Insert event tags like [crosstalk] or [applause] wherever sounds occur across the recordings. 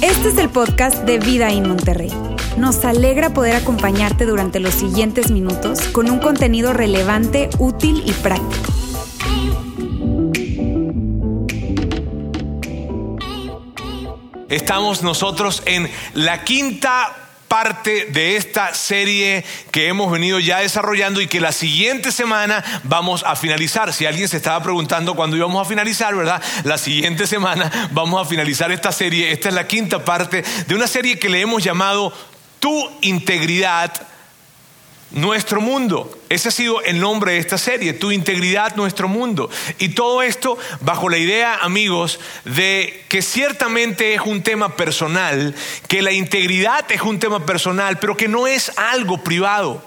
Este es el podcast de Vida en Monterrey. Nos alegra poder acompañarte durante los siguientes minutos con un contenido relevante, útil y práctico. Estamos nosotros en la quinta parte de esta serie que hemos venido ya desarrollando y que la siguiente semana vamos a finalizar. Si alguien se estaba preguntando cuándo íbamos a finalizar, ¿verdad? La siguiente semana vamos a finalizar esta serie. Esta es la quinta parte de una serie que le hemos llamado Tu integridad nuestro mundo. Ese ha sido el nombre de esta serie, Tu integridad, nuestro mundo. Y todo esto bajo la idea, amigos, de que ciertamente es un tema personal, que la integridad es un tema personal, pero que no es algo privado,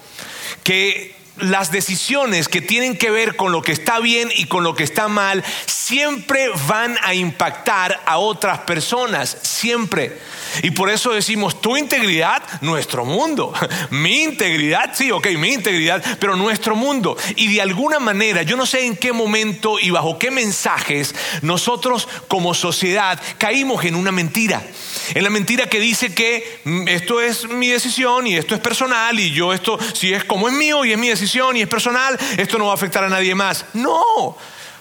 que las decisiones que tienen que ver con lo que está bien y con lo que está mal siempre van a impactar a otras personas, siempre. Y por eso decimos, tu integridad, nuestro mundo. [laughs] Mi integridad, sí, ok, mi integridad, pero nuestro mundo. Y de alguna manera, yo no sé en qué momento y bajo qué mensajes nosotros como sociedad caímos en una mentira. En la mentira que dice que mm, esto es mi decisión y esto es personal y yo esto, si es como es mío y es mi decisión y es personal, esto no va a afectar a nadie más. No.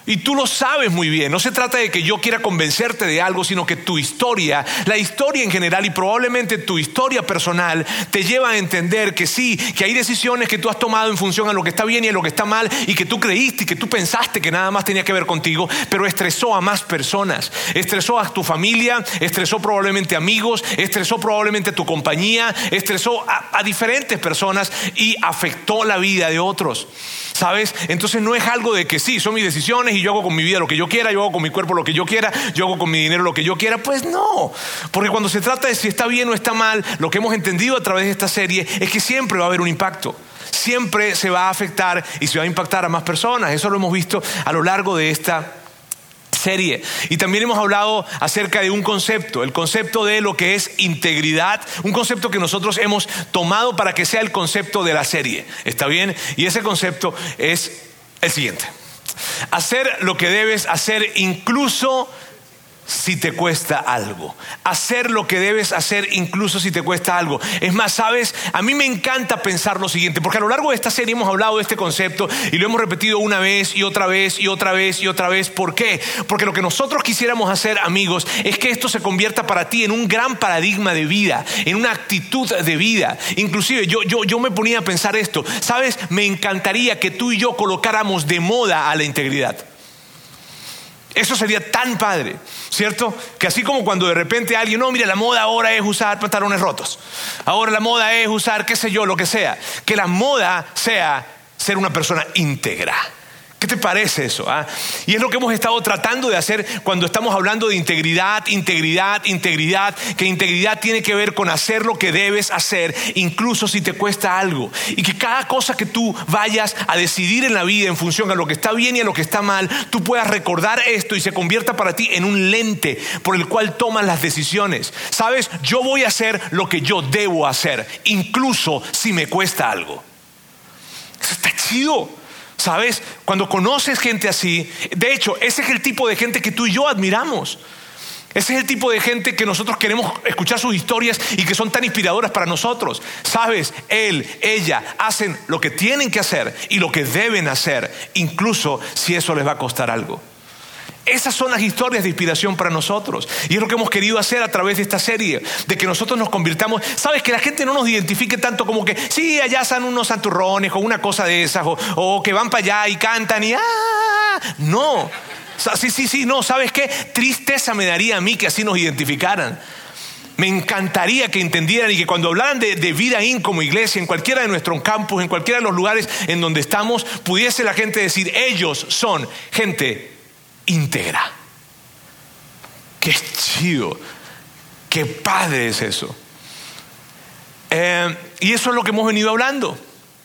Y tú lo sabes muy bien. No se trata de que yo quiera convencerte de algo, sino que tu historia, la historia en general y probablemente tu historia personal te lleva a entender que sí, que hay decisiones que tú has tomado en función a lo que está bien y a lo que está mal y que tú creíste y que tú pensaste que nada más tenía que ver contigo, pero estresó a más personas. Estresó a tu familia, estresó probablemente amigos, estresó probablemente tu compañía, estresó a, a diferentes personas y afectó la vida de otros. ¿Sabes? Entonces no es algo de que sí, son mis decisiones y yo hago con mi vida lo que yo quiera, yo hago con mi cuerpo lo que yo quiera, yo hago con mi dinero lo que yo quiera. Pues no, porque cuando se trata de si está bien o está mal, lo que hemos entendido a través de esta serie es que siempre va a haber un impacto. Siempre se va a afectar y se va a impactar a más personas. Eso lo hemos visto a lo largo de esta serie. Y también hemos hablado acerca de un concepto, el concepto de lo que es integridad, un concepto que nosotros hemos tomado para que sea el concepto de la serie. ¿Está bien? Y ese concepto es el siguiente. Hacer lo que debes hacer incluso si te cuesta algo. Hacer lo que debes hacer incluso si te cuesta algo. Es más, sabes, a mí me encanta pensar lo siguiente, porque a lo largo de esta serie hemos hablado de este concepto y lo hemos repetido una vez y otra vez y otra vez y otra vez. ¿Por qué? Porque lo que nosotros quisiéramos hacer, amigos, es que esto se convierta para ti en un gran paradigma de vida, en una actitud de vida. Inclusive yo, yo, yo me ponía a pensar esto, sabes, me encantaría que tú y yo colocáramos de moda a la integridad. Eso sería tan padre, ¿cierto? Que así como cuando de repente alguien, no, mira, la moda ahora es usar pantalones rotos. Ahora la moda es usar, qué sé yo, lo que sea. Que la moda sea ser una persona íntegra. ¿Qué te parece eso? Ah? Y es lo que hemos estado tratando de hacer cuando estamos hablando de integridad, integridad, integridad, que integridad tiene que ver con hacer lo que debes hacer, incluso si te cuesta algo. Y que cada cosa que tú vayas a decidir en la vida en función a lo que está bien y a lo que está mal, tú puedas recordar esto y se convierta para ti en un lente por el cual tomas las decisiones. Sabes, yo voy a hacer lo que yo debo hacer, incluso si me cuesta algo. Eso está chido. ¿Sabes? Cuando conoces gente así, de hecho, ese es el tipo de gente que tú y yo admiramos. Ese es el tipo de gente que nosotros queremos escuchar sus historias y que son tan inspiradoras para nosotros. Sabes, él, ella hacen lo que tienen que hacer y lo que deben hacer, incluso si eso les va a costar algo. Esas son las historias de inspiración para nosotros. Y es lo que hemos querido hacer a través de esta serie, de que nosotros nos convirtamos, sabes, que la gente no nos identifique tanto como que, sí, allá están unos santurrones o una cosa de esas, o, que van para allá y cantan y, ah, no. Sí, sí, sí, no, ¿sabes qué? Tristeza me daría a mí que así nos identificaran. Me encantaría que entendieran y que cuando hablaran de, de, vida in como iglesia, en cualquiera de nuestros campus, en cualquiera de los lugares en donde estamos, pudiese la gente decir, ellos son gente íntegra. Qué chido, qué padre es eso. Eh, y eso es lo que hemos venido hablando.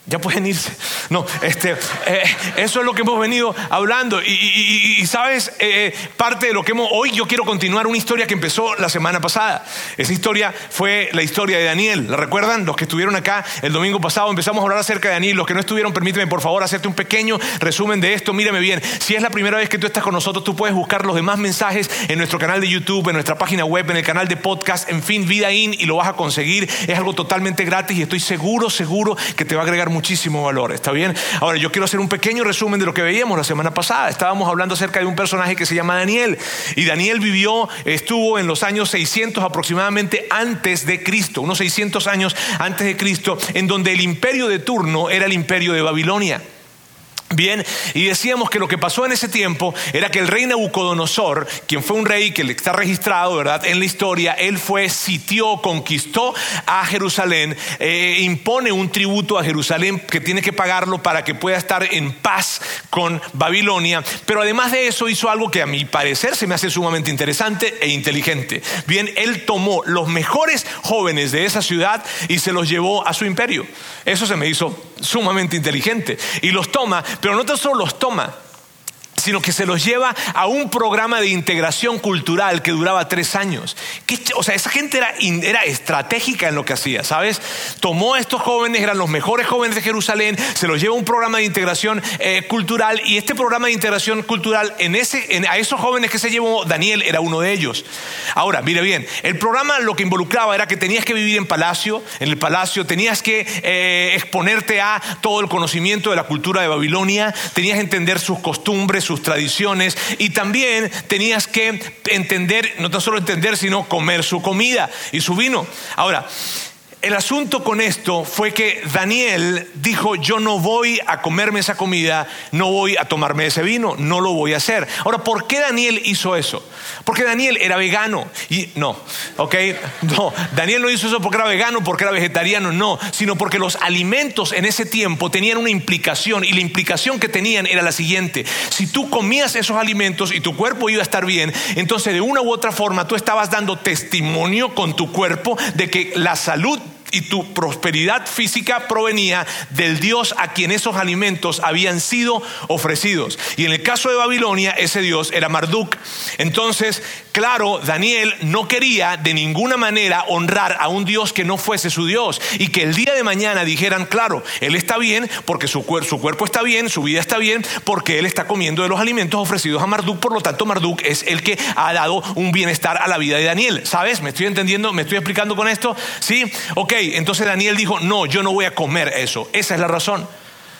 Ya pueden irse. No, este, eh, eso es lo que hemos venido hablando. Y, sabes, eh, eh, parte de lo que hemos. Hoy yo quiero continuar una historia que empezó la semana pasada. Esa historia fue la historia de Daniel. ¿La recuerdan? Los que estuvieron acá el domingo pasado empezamos a hablar acerca de Daniel. Los que no estuvieron, permíteme por favor hacerte un pequeño resumen de esto. Mírame bien. Si es la primera vez que tú estás con nosotros, tú puedes buscar los demás mensajes en nuestro canal de YouTube, en nuestra página web, en el canal de podcast, en fin, Vida In, y lo vas a conseguir. Es algo totalmente gratis y estoy seguro, seguro que te va a agregar muchísimo valor. ¿Está bien? Ahora, yo quiero hacer un pequeño resumen de lo que veíamos la semana pasada. Estábamos hablando acerca de un personaje que se llama Daniel. Y Daniel vivió, estuvo en los años 600 aproximadamente antes de Cristo, unos 600 años antes de Cristo, en donde el imperio de turno era el imperio de Babilonia. Bien, y decíamos que lo que pasó en ese tiempo era que el rey Nabucodonosor, quien fue un rey que está registrado, ¿verdad?, en la historia, él fue, sitió, conquistó a Jerusalén, eh, impone un tributo a Jerusalén que tiene que pagarlo para que pueda estar en paz con Babilonia, pero además de eso hizo algo que a mi parecer se me hace sumamente interesante e inteligente. Bien, él tomó los mejores jóvenes de esa ciudad y se los llevó a su imperio. Eso se me hizo sumamente inteligente. Y los toma pero no tan solo los toma, sino que se los lleva a un programa de integración cultural que duraba tres años. o sea, esa gente era, era, estratégica en lo que hacía, ¿sabes? Tomó a estos jóvenes, eran los mejores jóvenes de Jerusalén, se los lleva a un programa de integración eh, cultural y este programa de integración cultural, en ese, a esos jóvenes que se llevó, Daniel era uno de ellos. Ahora, mire bien, el programa lo que involucraba era que tenías que vivir en palacio, en el palacio, tenías que eh, exponerte a todo el conocimiento de la cultura de Babilonia, tenías que entender sus costumbres, sus tradiciones y también tenías que entender, no tan solo entender, sino comer su comida y su vino. Ahora, el asunto con esto fue que Daniel dijo, yo no voy a comerme esa comida, no voy a tomarme ese vino, no lo voy a hacer. Ahora, ¿por qué Daniel hizo eso? Porque Daniel era vegano. Y no, ¿ok? No, Daniel no hizo eso porque era vegano, porque era vegetariano, no, sino porque los alimentos en ese tiempo tenían una implicación y la implicación que tenían era la siguiente. Si tú comías esos alimentos y tu cuerpo iba a estar bien, entonces de una u otra forma tú estabas dando testimonio con tu cuerpo de que la salud y tu prosperidad física provenía del Dios a quien esos alimentos habían sido ofrecidos. Y en el caso de Babilonia, ese Dios era Marduk. Entonces, claro, Daniel no quería de ninguna manera honrar a un Dios que no fuese su Dios y que el día de mañana dijeran, claro, él está bien porque su, su cuerpo está bien, su vida está bien, porque él está comiendo de los alimentos ofrecidos a Marduk, por lo tanto Marduk es el que ha dado un bienestar a la vida de Daniel. ¿Sabes? ¿Me estoy entendiendo? ¿Me estoy explicando con esto? Sí, ok entonces Daniel dijo, no, yo no voy a comer eso. Esa es la razón.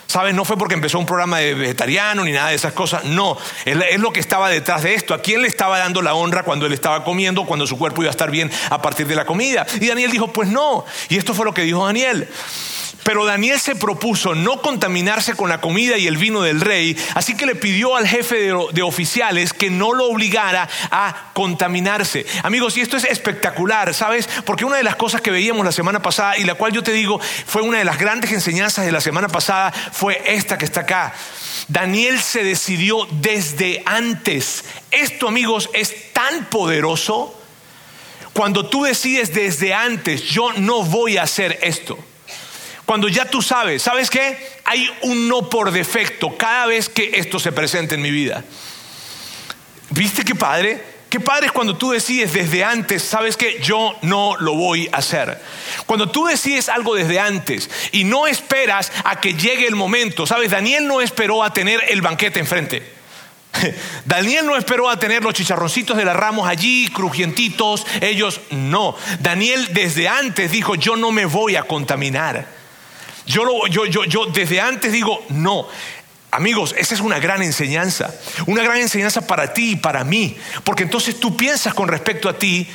¿Sabes? No fue porque empezó un programa de vegetariano ni nada de esas cosas. No, es lo que estaba detrás de esto. ¿A quién le estaba dando la honra cuando él estaba comiendo, cuando su cuerpo iba a estar bien a partir de la comida? Y Daniel dijo, pues no. Y esto fue lo que dijo Daniel. Pero Daniel se propuso no contaminarse con la comida y el vino del rey, así que le pidió al jefe de, oficiales que no lo obligara a contaminarse. Amigos, y esto es espectacular, ¿sabes? Porque una de las cosas que veíamos la semana pasada y la cual yo te digo fue una de las grandes enseñanzas de la semana pasada fue esta que está acá. Daniel se decidió desde antes. Esto, amigos, es tan poderoso. Cuando tú decides desde antes, yo no voy a hacer esto. Cuando ya tú sabes, ¿sabes qué? Hay un no por defecto cada vez que esto se presenta en mi vida. ¿Viste qué padre? Qué padre es cuando tú decides desde antes, sabes que yo no lo voy a hacer. Cuando tú decides algo desde antes y no esperas a que llegue el momento, sabes, Daniel no esperó a tener el banquete enfrente. [laughs] Daniel no esperó a tener los chicharroncitos de las ramos allí, crujientitos, ellos no. Daniel desde antes dijo, yo no me voy a contaminar. Yo, lo, yo, yo, yo desde antes digo, no. Amigos, esa es una gran enseñanza, una gran enseñanza para ti y para mí, porque entonces tú piensas con respecto a ti,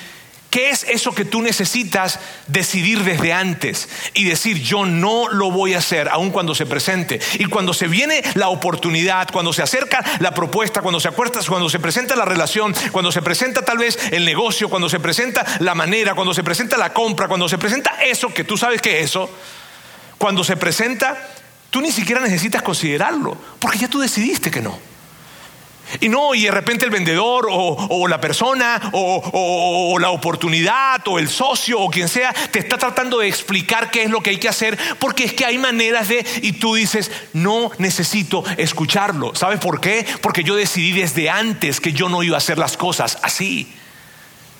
¿qué es eso que tú necesitas decidir desde antes y decir yo no lo voy a hacer aun cuando se presente? Y cuando se viene la oportunidad, cuando se acerca la propuesta, cuando se acuerda, cuando se presenta la relación, cuando se presenta tal vez el negocio, cuando se presenta la manera, cuando se presenta la compra, cuando se presenta eso que tú sabes que es eso, cuando se presenta, tú ni siquiera necesitas considerarlo, porque ya tú decidiste que no. Y no, y de repente el vendedor o, la persona o, la oportunidad o el socio o quien sea te está tratando de explicar qué es lo que hay que hacer porque es que hay maneras de... Y tú dices, no necesito escucharlo. ¿Sabes por qué? Porque yo decidí desde antes que yo no iba a hacer las cosas así.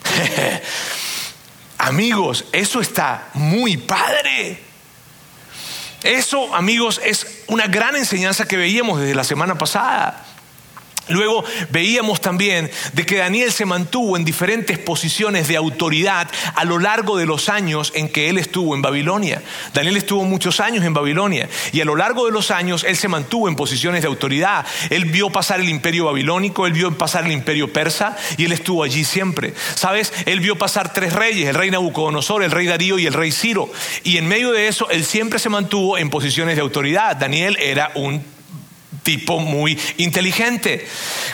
[laughs] Amigos, eso está muy padre. Eso, amigos, es una gran enseñanza que veíamos desde la semana pasada. Luego veíamos también de que Daniel se mantuvo en diferentes posiciones de autoridad a lo largo de los años en que él estuvo en Babilonia. Daniel estuvo muchos años en Babilonia y a lo largo de los años él se mantuvo en posiciones de autoridad. Él vio pasar el imperio babilónico, él vio pasar el imperio persa y él estuvo allí siempre. ¿Sabes? Él vio pasar tres reyes, el rey Nabucodonosor, el rey Darío y el rey Ciro. Y en medio de eso él siempre se mantuvo en posiciones de autoridad. Daniel era un tipo muy inteligente.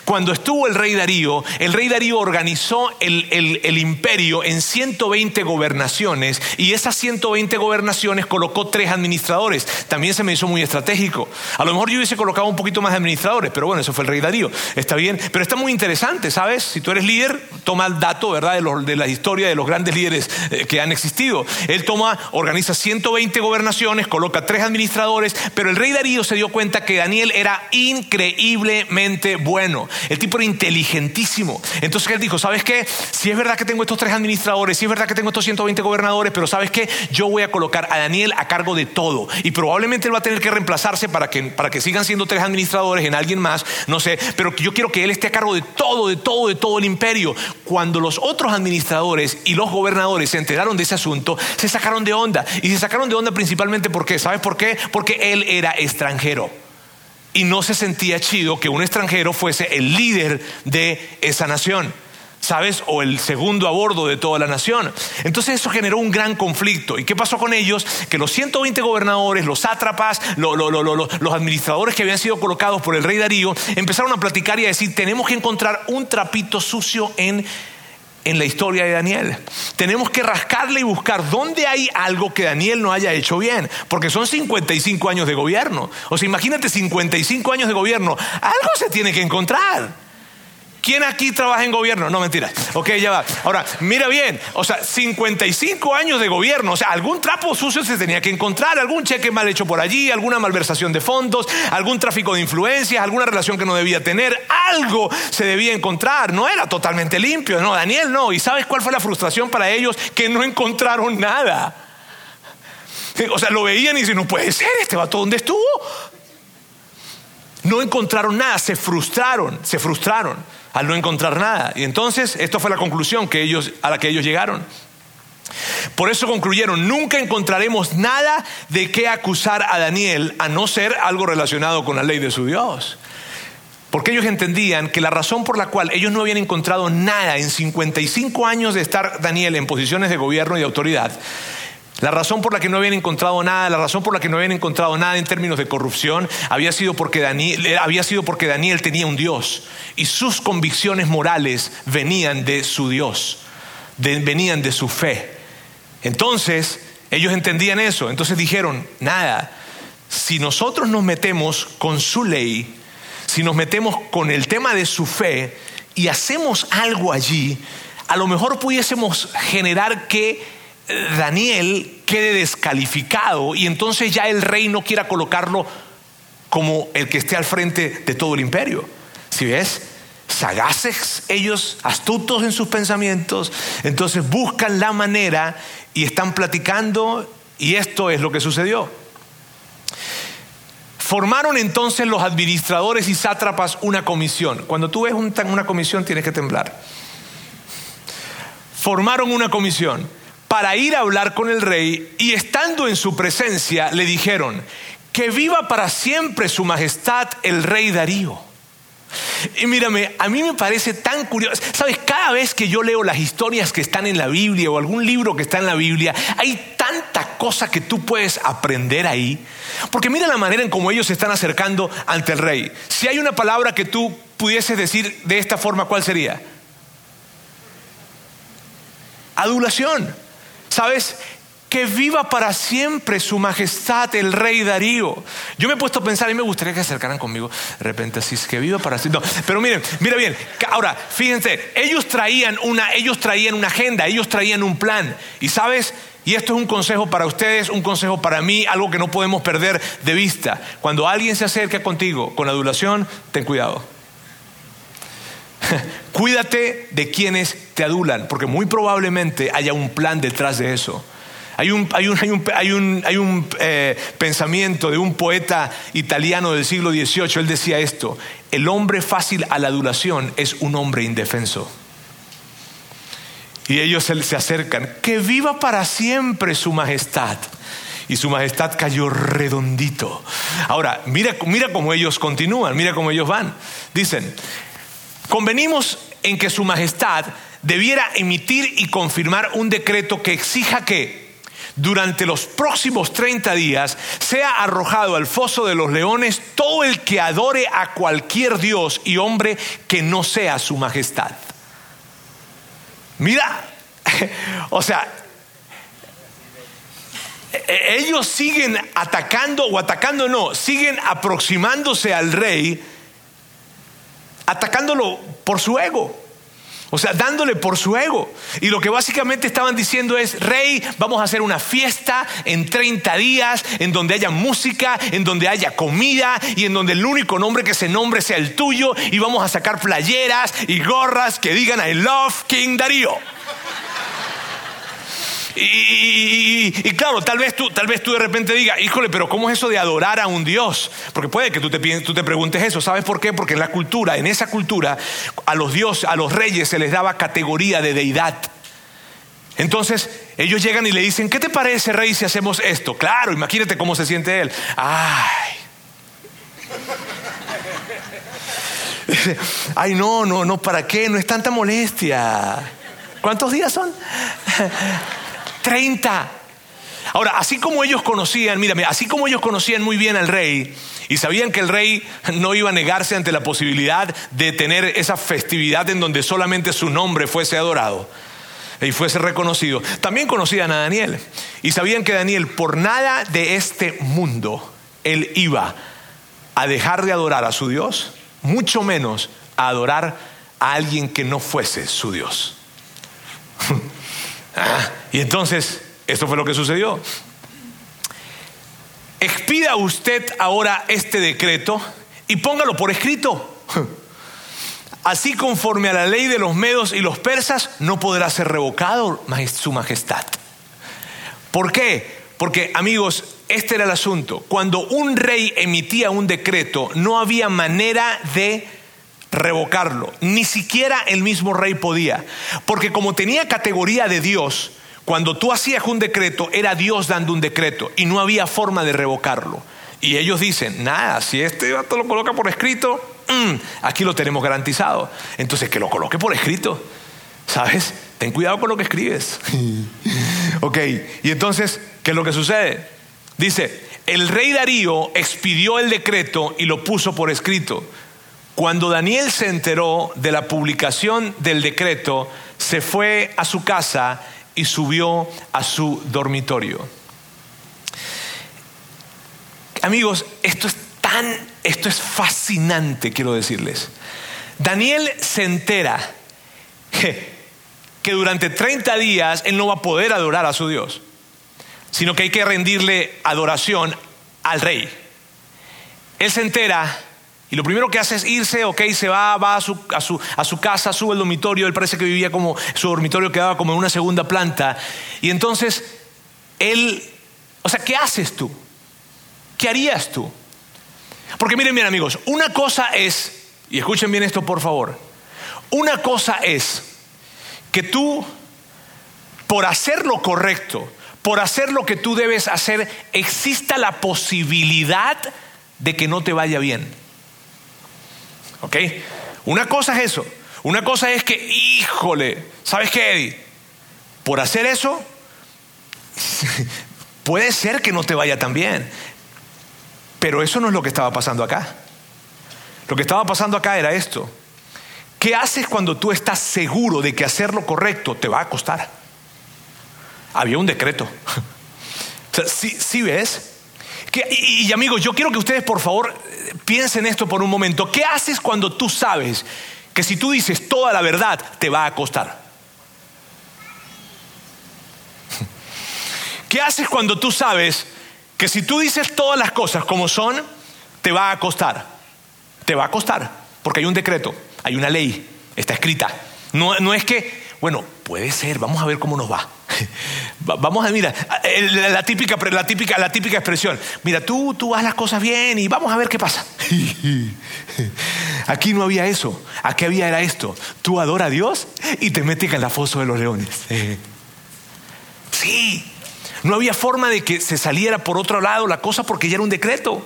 Cuando estuvo el rey Darío, el rey Darío organizó el, el, imperio en 120 gobernaciones y esas 120 gobernaciones colocó tres administradores. También se me hizo muy estratégico. A lo mejor yo hubiese colocado un poquito más de administradores, pero bueno, eso fue el rey Darío. Está bien, pero está muy interesante, ¿sabes? Si tú eres líder, toma el dato, ¿verdad? De, de la historia de los grandes líderes eh, que han existido. Él toma, organiza 120 gobernaciones, coloca tres administradores, pero el rey Darío se dio cuenta que Daniel era increíblemente bueno. El tipo era inteligentísimo. Entonces él dijo, ¿sabes qué? Si es verdad que tengo estos tres administradores, si es verdad que tengo estos 120 gobernadores, pero ¿sabes qué? Yo voy a colocar a Daniel a cargo de todo. Y probablemente él va a tener que reemplazarse para que, para que sigan siendo tres administradores en alguien más, no sé, pero yo quiero que él esté a cargo de todo, de todo, de todo el imperio. Cuando los otros administradores y los gobernadores se enteraron de ese asunto, se sacaron de onda. Y se sacaron de onda principalmente porque, ¿sabes por qué? Porque él era extranjero y no se sentía chido que un extranjero fuese el líder de esa nación. ¿sabes? O el segundo a bordo de toda la nación. Entonces eso generó un gran conflicto. ¿Y qué pasó con ellos? Que los 120 gobernadores, los sátrapas, los administradores que habían sido colocados por el rey Darío, empezaron a platicar y a decir, tenemos que encontrar un trapito sucio en en la historia de Daniel. Tenemos que rascarle y buscar dónde hay algo que Daniel no haya hecho bien, porque son 55 años de gobierno. O sea, imagínate 55 años de gobierno, algo se tiene que encontrar. ¿Quién aquí trabaja en gobierno? No, mentira. Ok, ya va. Ahora, mira bien, o sea, 55 años de gobierno, o sea, algún trapo sucio se tenía que encontrar, algún cheque mal hecho por allí, alguna malversación de fondos, algún tráfico de influencias, alguna relación que no debía tener, algo se debía encontrar. No era totalmente limpio, no, Daniel no. ¿Y sabes cuál fue la frustración para ellos? Que no encontraron nada. O sea, lo veían y dicen, no puede ser, este vato, ¿dónde estuvo? No encontraron nada, se frustraron, se frustraron al no encontrar nada. Y entonces, esto fue la conclusión que ellos, a la que ellos llegaron. Por eso concluyeron, nunca encontraremos nada de qué acusar a Daniel a no ser algo relacionado con la ley de su Dios. Porque ellos entendían que la razón por la cual ellos no habían encontrado nada en 55 años de estar Daniel en posiciones de gobierno y de autoridad la razón por la que no habían encontrado nada, la razón por la que no habían encontrado nada en términos de corrupción, había sido porque Daniel, eh, había sido porque Daniel tenía un Dios y sus convicciones morales venían de su Dios, venían de su fe. Entonces, ellos entendían eso, entonces dijeron, nada, si nosotros nos metemos con su ley, si nos metemos con el tema de su fe y hacemos algo allí, a lo mejor pudiésemos generar que Daniel quede descalificado y entonces ya el rey no quiera colocarlo como el que esté al frente de todo el imperio. Si ves, sagaces ellos, astutos en sus pensamientos, entonces buscan la manera y están platicando y esto es lo que sucedió. Formaron entonces los administradores y sátrapas una comisión. Cuando tú ves una comisión tienes que temblar. Formaron una comisión para ir a hablar con el rey y estando en su presencia le dijeron, que viva para siempre su majestad el rey Darío. Y mírame, a mí me parece tan curioso. Sabes, cada vez que yo leo las historias que están en la Biblia o algún libro que está en la Biblia, hay tanta cosa que tú puedes aprender ahí. Porque mira la manera en cómo ellos se están acercando ante el rey. Si hay una palabra que tú pudieses decir de esta forma, ¿cuál sería? Adulación. ¿Sabes? que viva para siempre su majestad, el rey Darío. Yo me he puesto a pensar y me gustaría que se acercaran conmigo de repente así, que viva para siempre. Pero miren, mira bien, ahora, fíjense, ellos traían una, ellos traían una agenda, ellos traían un plan. Y sabes, y esto es un consejo para ustedes, un consejo para mí, algo que no podemos perder de vista. Cuando alguien se acerca contigo con adulación, ten cuidado. [laughs] Cuídate de quienes te adulan, porque muy probablemente haya un plan detrás de eso. Hay un, eh, pensamiento de un poeta italiano del siglo XVIII, él decía esto, el hombre fácil a la adulación es un hombre indefenso. Y ellos se, acercan, que viva para siempre su majestad. Y su majestad cayó redondito. Ahora, mira, mira cómo ellos continúan, mira cómo ellos van. Dicen, convenimos en que su majestad debiera emitir y confirmar un decreto que exija que durante los próximos 30 días sea arrojado al foso de los leones todo el que adore a cualquier dios y hombre que no sea su majestad. Mira, [laughs] o sea, e-, ellos siguen atacando o atacando no, siguen aproximándose al rey, atacándolo por su ego. O sea, dándole por su ego. Y lo que básicamente estaban diciendo es, rey, vamos a hacer una fiesta en 30 días, en donde haya música, en donde haya comida y en donde el único nombre que se nombre sea el tuyo y vamos a sacar playeras y gorras que digan I love King Darío. Y, claro, tal vez, tú, tal vez tú de repente digas, híjole, pero ¿cómo es eso de adorar a un Dios? Porque puede que tú te, tú te preguntes eso. ¿Sabes por qué? Porque en la cultura, en esa cultura, a los dioses, a los reyes se les daba categoría de deidad. Entonces ellos llegan y le dicen, ¿qué te parece, rey, si hacemos esto? Claro, imagínate cómo se siente él. Ay. [laughs] Ay, no, no, no, ¿para qué? No es tanta molestia. ¿Cuántos días son? [laughs] 30. Ahora, así como ellos conocían, mira, así como ellos conocían muy bien al rey y sabían que el rey no iba a negarse ante la posibilidad de tener esa festividad en donde solamente su nombre fuese adorado y fuese reconocido, también conocían a Daniel y sabían que Daniel por nada de este mundo él iba a dejar de adorar a su Dios, mucho menos a adorar a alguien que no fuese su Dios. [laughs] Ah, y entonces, esto fue lo que sucedió. Expida usted ahora este decreto y póngalo por escrito. [laughs] Así conforme a la ley de los medos y los persas, no podrá ser revocado su majestad. ¿Por qué? Porque, amigos, este era el asunto. Cuando un rey emitía un decreto, no había manera de revocarlo. Ni siquiera el mismo rey podía. Porque como tenía categoría de Dios, cuando tú hacías un decreto, era Dios dando un decreto y no había forma de revocarlo. Y ellos dicen, nada, si este vato lo coloca por escrito, mm, aquí lo tenemos garantizado. Entonces, que lo coloque por escrito. ¿Sabes? Ten cuidado con lo que escribes. [laughs] ok, y entonces, ¿qué es lo que sucede? Dice, el rey Darío expidió el decreto y lo puso por escrito. Cuando Daniel se enteró de la publicación del decreto, se fue a su casa y subió a su dormitorio. Amigos, esto es tan, esto es fascinante, quiero decirles. Daniel se entera que, que durante 30 días él no va a poder adorar a su Dios, sino que hay que rendirle adoración al rey. Él se entera y lo primero que hace es irse, ok, se va, va a su, a su, a su casa, sube al dormitorio, él parece que vivía como, su dormitorio quedaba como en una segunda planta. Y entonces, él, o sea, ¿qué haces tú? ¿Qué harías tú? Porque miren bien amigos, una cosa es, y escuchen bien esto por favor, una cosa es que tú, por hacer lo correcto, por hacer lo que tú debes hacer, exista la posibilidad de que no te vaya bien. ¿Ok? Una cosa es eso. Una cosa es que, híjole, ¿sabes qué, Eddie? Por hacer eso, [laughs] puede ser que no te vaya tan bien. Pero eso no es lo que estaba pasando acá. Lo que estaba pasando acá era esto. ¿Qué haces cuando tú estás seguro de que hacer lo correcto te va a costar? Había un decreto. [laughs] Si ves? y, y amigos, yo quiero que ustedes por favor piensen esto por un momento. ¿Qué haces cuando tú sabes que si tú dices toda la verdad te va a costar? [laughs] ¿Qué haces cuando tú sabes que si tú dices todas las cosas como son, te va a costar? Te va a costar, porque hay un decreto, hay una ley, está escrita. No, no es que, bueno, puede ser, vamos a ver cómo nos va. [laughs] Vamos a, mira, la típica, la típica, la típica expresión. Mira, tú, tú haz las cosas bien y vamos a ver qué pasa. [laughs] Aquí no había eso. Aquí había era esto. Tú adora a Dios y te metes en la foso de los leones. Sí. No había forma de que se saliera por otro lado la cosa porque ya era un decreto.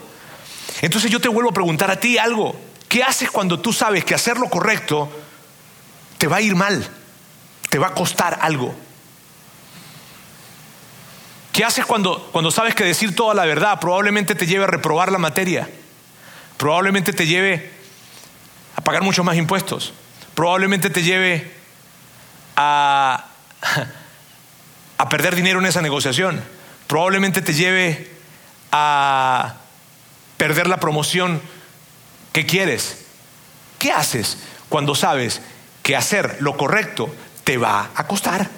Entonces yo te vuelvo a preguntar a ti algo. ¿Qué haces cuando tú sabes que hacer lo correcto te va a ir mal? Te va a costar algo. ¿Qué haces cuando, cuando sabes que decir toda la verdad probablemente te lleve a reprobar la materia? Probablemente te lleve a pagar muchos más impuestos. Probablemente te lleve a, [laughs] a perder dinero en esa negociación. Probablemente te lleve a perder la promoción que quieres. ¿Qué haces cuando sabes que hacer lo correcto te va a costar?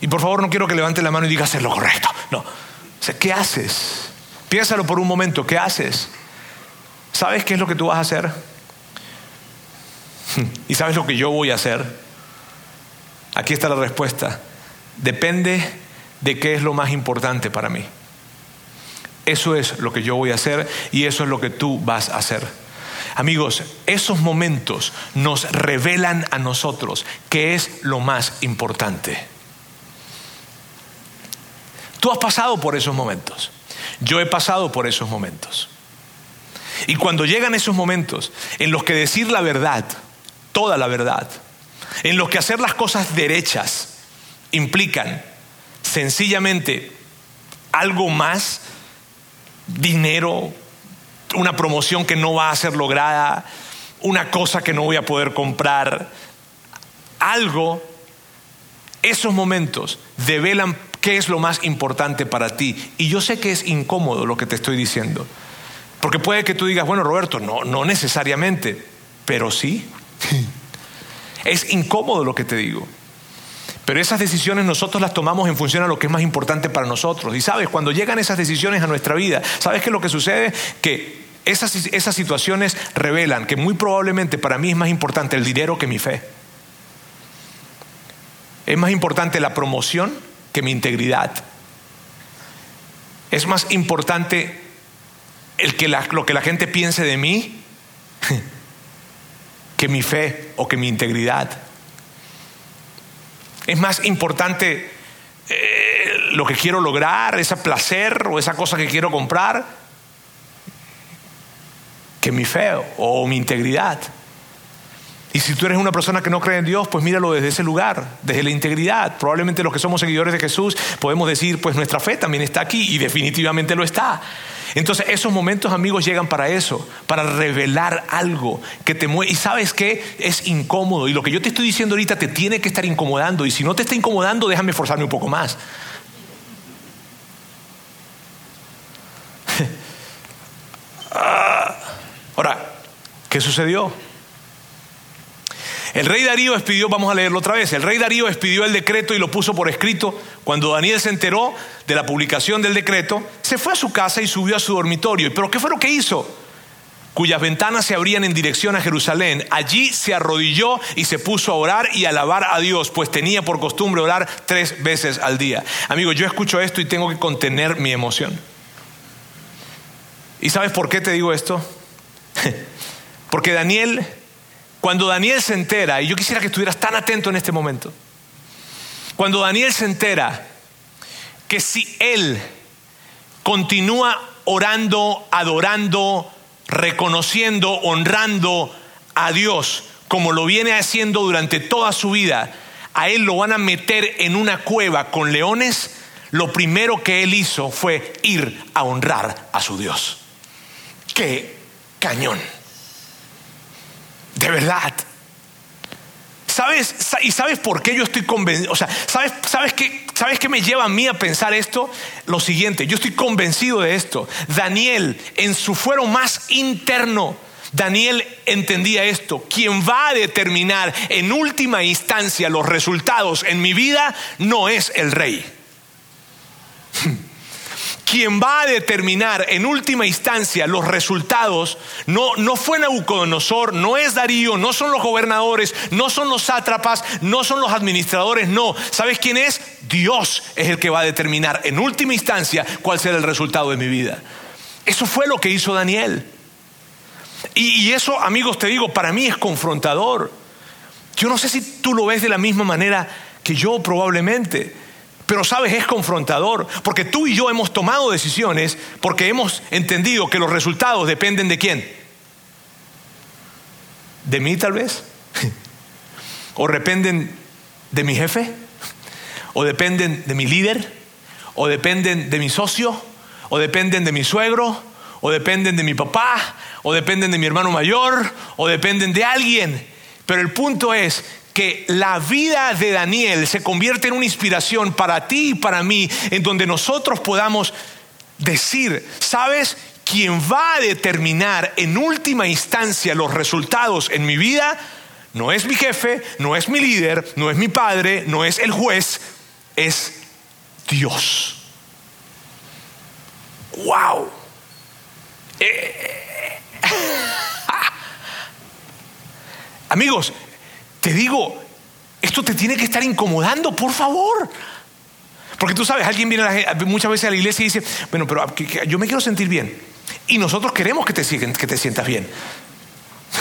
Y por favor no quiero que levante la mano y diga hacer lo correcto. No. ¿qué haces? Piénsalo por un momento, ¿qué haces? ¿Sabes qué es lo que tú vas a hacer? [laughs] ¿Y sabes lo que yo voy a hacer? Aquí está la respuesta. Depende de qué es lo más importante para mí. Eso es lo que yo voy a hacer y eso es lo que tú vas a hacer. Amigos, esos momentos nos revelan a nosotros qué es lo más importante. Tú has pasado por esos momentos. Yo he pasado por esos momentos. Y cuando llegan esos momentos en los que decir la verdad, toda la verdad, en los que hacer las cosas derechas implican sencillamente algo más, dinero, una promoción que no va a ser lograda, una cosa que no voy a poder comprar, algo, esos momentos develan ¿Qué es lo más importante para ti? Y yo sé que es incómodo lo que te estoy diciendo. Porque puede que tú digas, bueno, Roberto, no, no necesariamente, pero sí. es incómodo lo que te digo. Pero esas decisiones nosotros las tomamos en función a lo que es más importante para nosotros. Y sabes, cuando llegan esas decisiones a nuestra vida, ¿sabes qué es lo que sucede? Que esas, esas situaciones revelan que muy probablemente para mí es más importante el dinero que mi fe. Es más importante la promoción que mi integridad. Es más importante el que lo que la gente piense de mí [laughs] que mi fe o que mi integridad. Es más importante eh, lo que quiero lograr, ese placer o esa cosa que quiero comprar, que mi fe o mi integridad. Y si tú eres una persona que no cree en Dios, pues míralo desde ese lugar, desde la integridad. Probablemente los que somos seguidores de Jesús podemos decir, pues nuestra fe también está aquí y definitivamente lo está. Entonces esos momentos amigos llegan para eso, para revelar algo que te mueve. Y sabes que es incómodo. Y lo que yo te estoy diciendo ahorita te tiene que estar incomodando. Y si no te está incomodando, déjame forzarme un poco más. [laughs] Ah. Ahora, ¿qué sucedió? El rey Darío expidió, vamos a leerlo otra vez, el rey Darío expidió el decreto y lo puso por escrito. Cuando Daniel se enteró de la publicación del decreto, se fue a su casa y subió a su dormitorio. ¿Pero qué fue lo que hizo? Cuyas ventanas se abrían en dirección a Jerusalén. Allí se arrodilló y se puso a orar y alabar a Dios, pues tenía por costumbre orar tres veces al día. Amigo, yo escucho esto y tengo que contener mi emoción. ¿Y sabes por qué te digo esto? [laughs] Porque Daniel cuando Daniel se entera, y yo quisiera que estuvieras tan atento en este momento, cuando Daniel se entera que si él continúa orando, adorando, reconociendo, honrando a Dios, como lo viene haciendo durante toda su vida, a él lo van a meter en una cueva con leones, lo primero que él hizo fue ir a honrar a su Dios. ¡Qué cañón! De verdad. ¿Sabes? ¿Y sabes por qué yo estoy convencido? O sea, ¿sabes, sabes, qué, ¿sabes qué me lleva a mí a pensar esto? Lo siguiente, yo estoy convencido de esto. Daniel, en su fuero más interno, Daniel entendía esto. Quien va a determinar en última instancia los resultados en mi vida no es el rey. Quien va a determinar en última instancia los resultados no, no fue Nabucodonosor, no es Darío, no son los gobernadores, no son los sátrapas, no son los administradores, no. ¿Sabes quién es? Dios es el que va a determinar en última instancia cuál será el resultado de mi vida. Eso fue lo que hizo Daniel. Y, eso, amigos, te digo, para mí es confrontador. Yo no sé si tú lo ves de la misma manera que yo probablemente, pero sabes, es confrontador, porque tú y yo hemos tomado decisiones porque hemos entendido que los resultados dependen de quién. ¿De mí tal vez? [laughs] ¿O dependen de mi jefe? ¿O dependen de mi líder? ¿O dependen de mi socio? ¿O dependen de mi suegro? ¿O dependen de mi papá? o dependen de mi hermano mayor, o dependen de alguien. Pero el punto es que la vida de Daniel se convierte en una inspiración para ti y para mí, en donde nosotros podamos decir, ¿sabes? Quien va a determinar en última instancia los resultados en mi vida no es mi jefe, no es mi líder, no es mi padre, no es el juez, es Dios. ¡Wow! [laughs] Amigos, te digo, esto te tiene que estar incomodando, por favor. Porque tú sabes, alguien viene muchas veces a la iglesia y dice, bueno, pero yo me quiero sentir bien. Y nosotros queremos que te, que te sientas bien.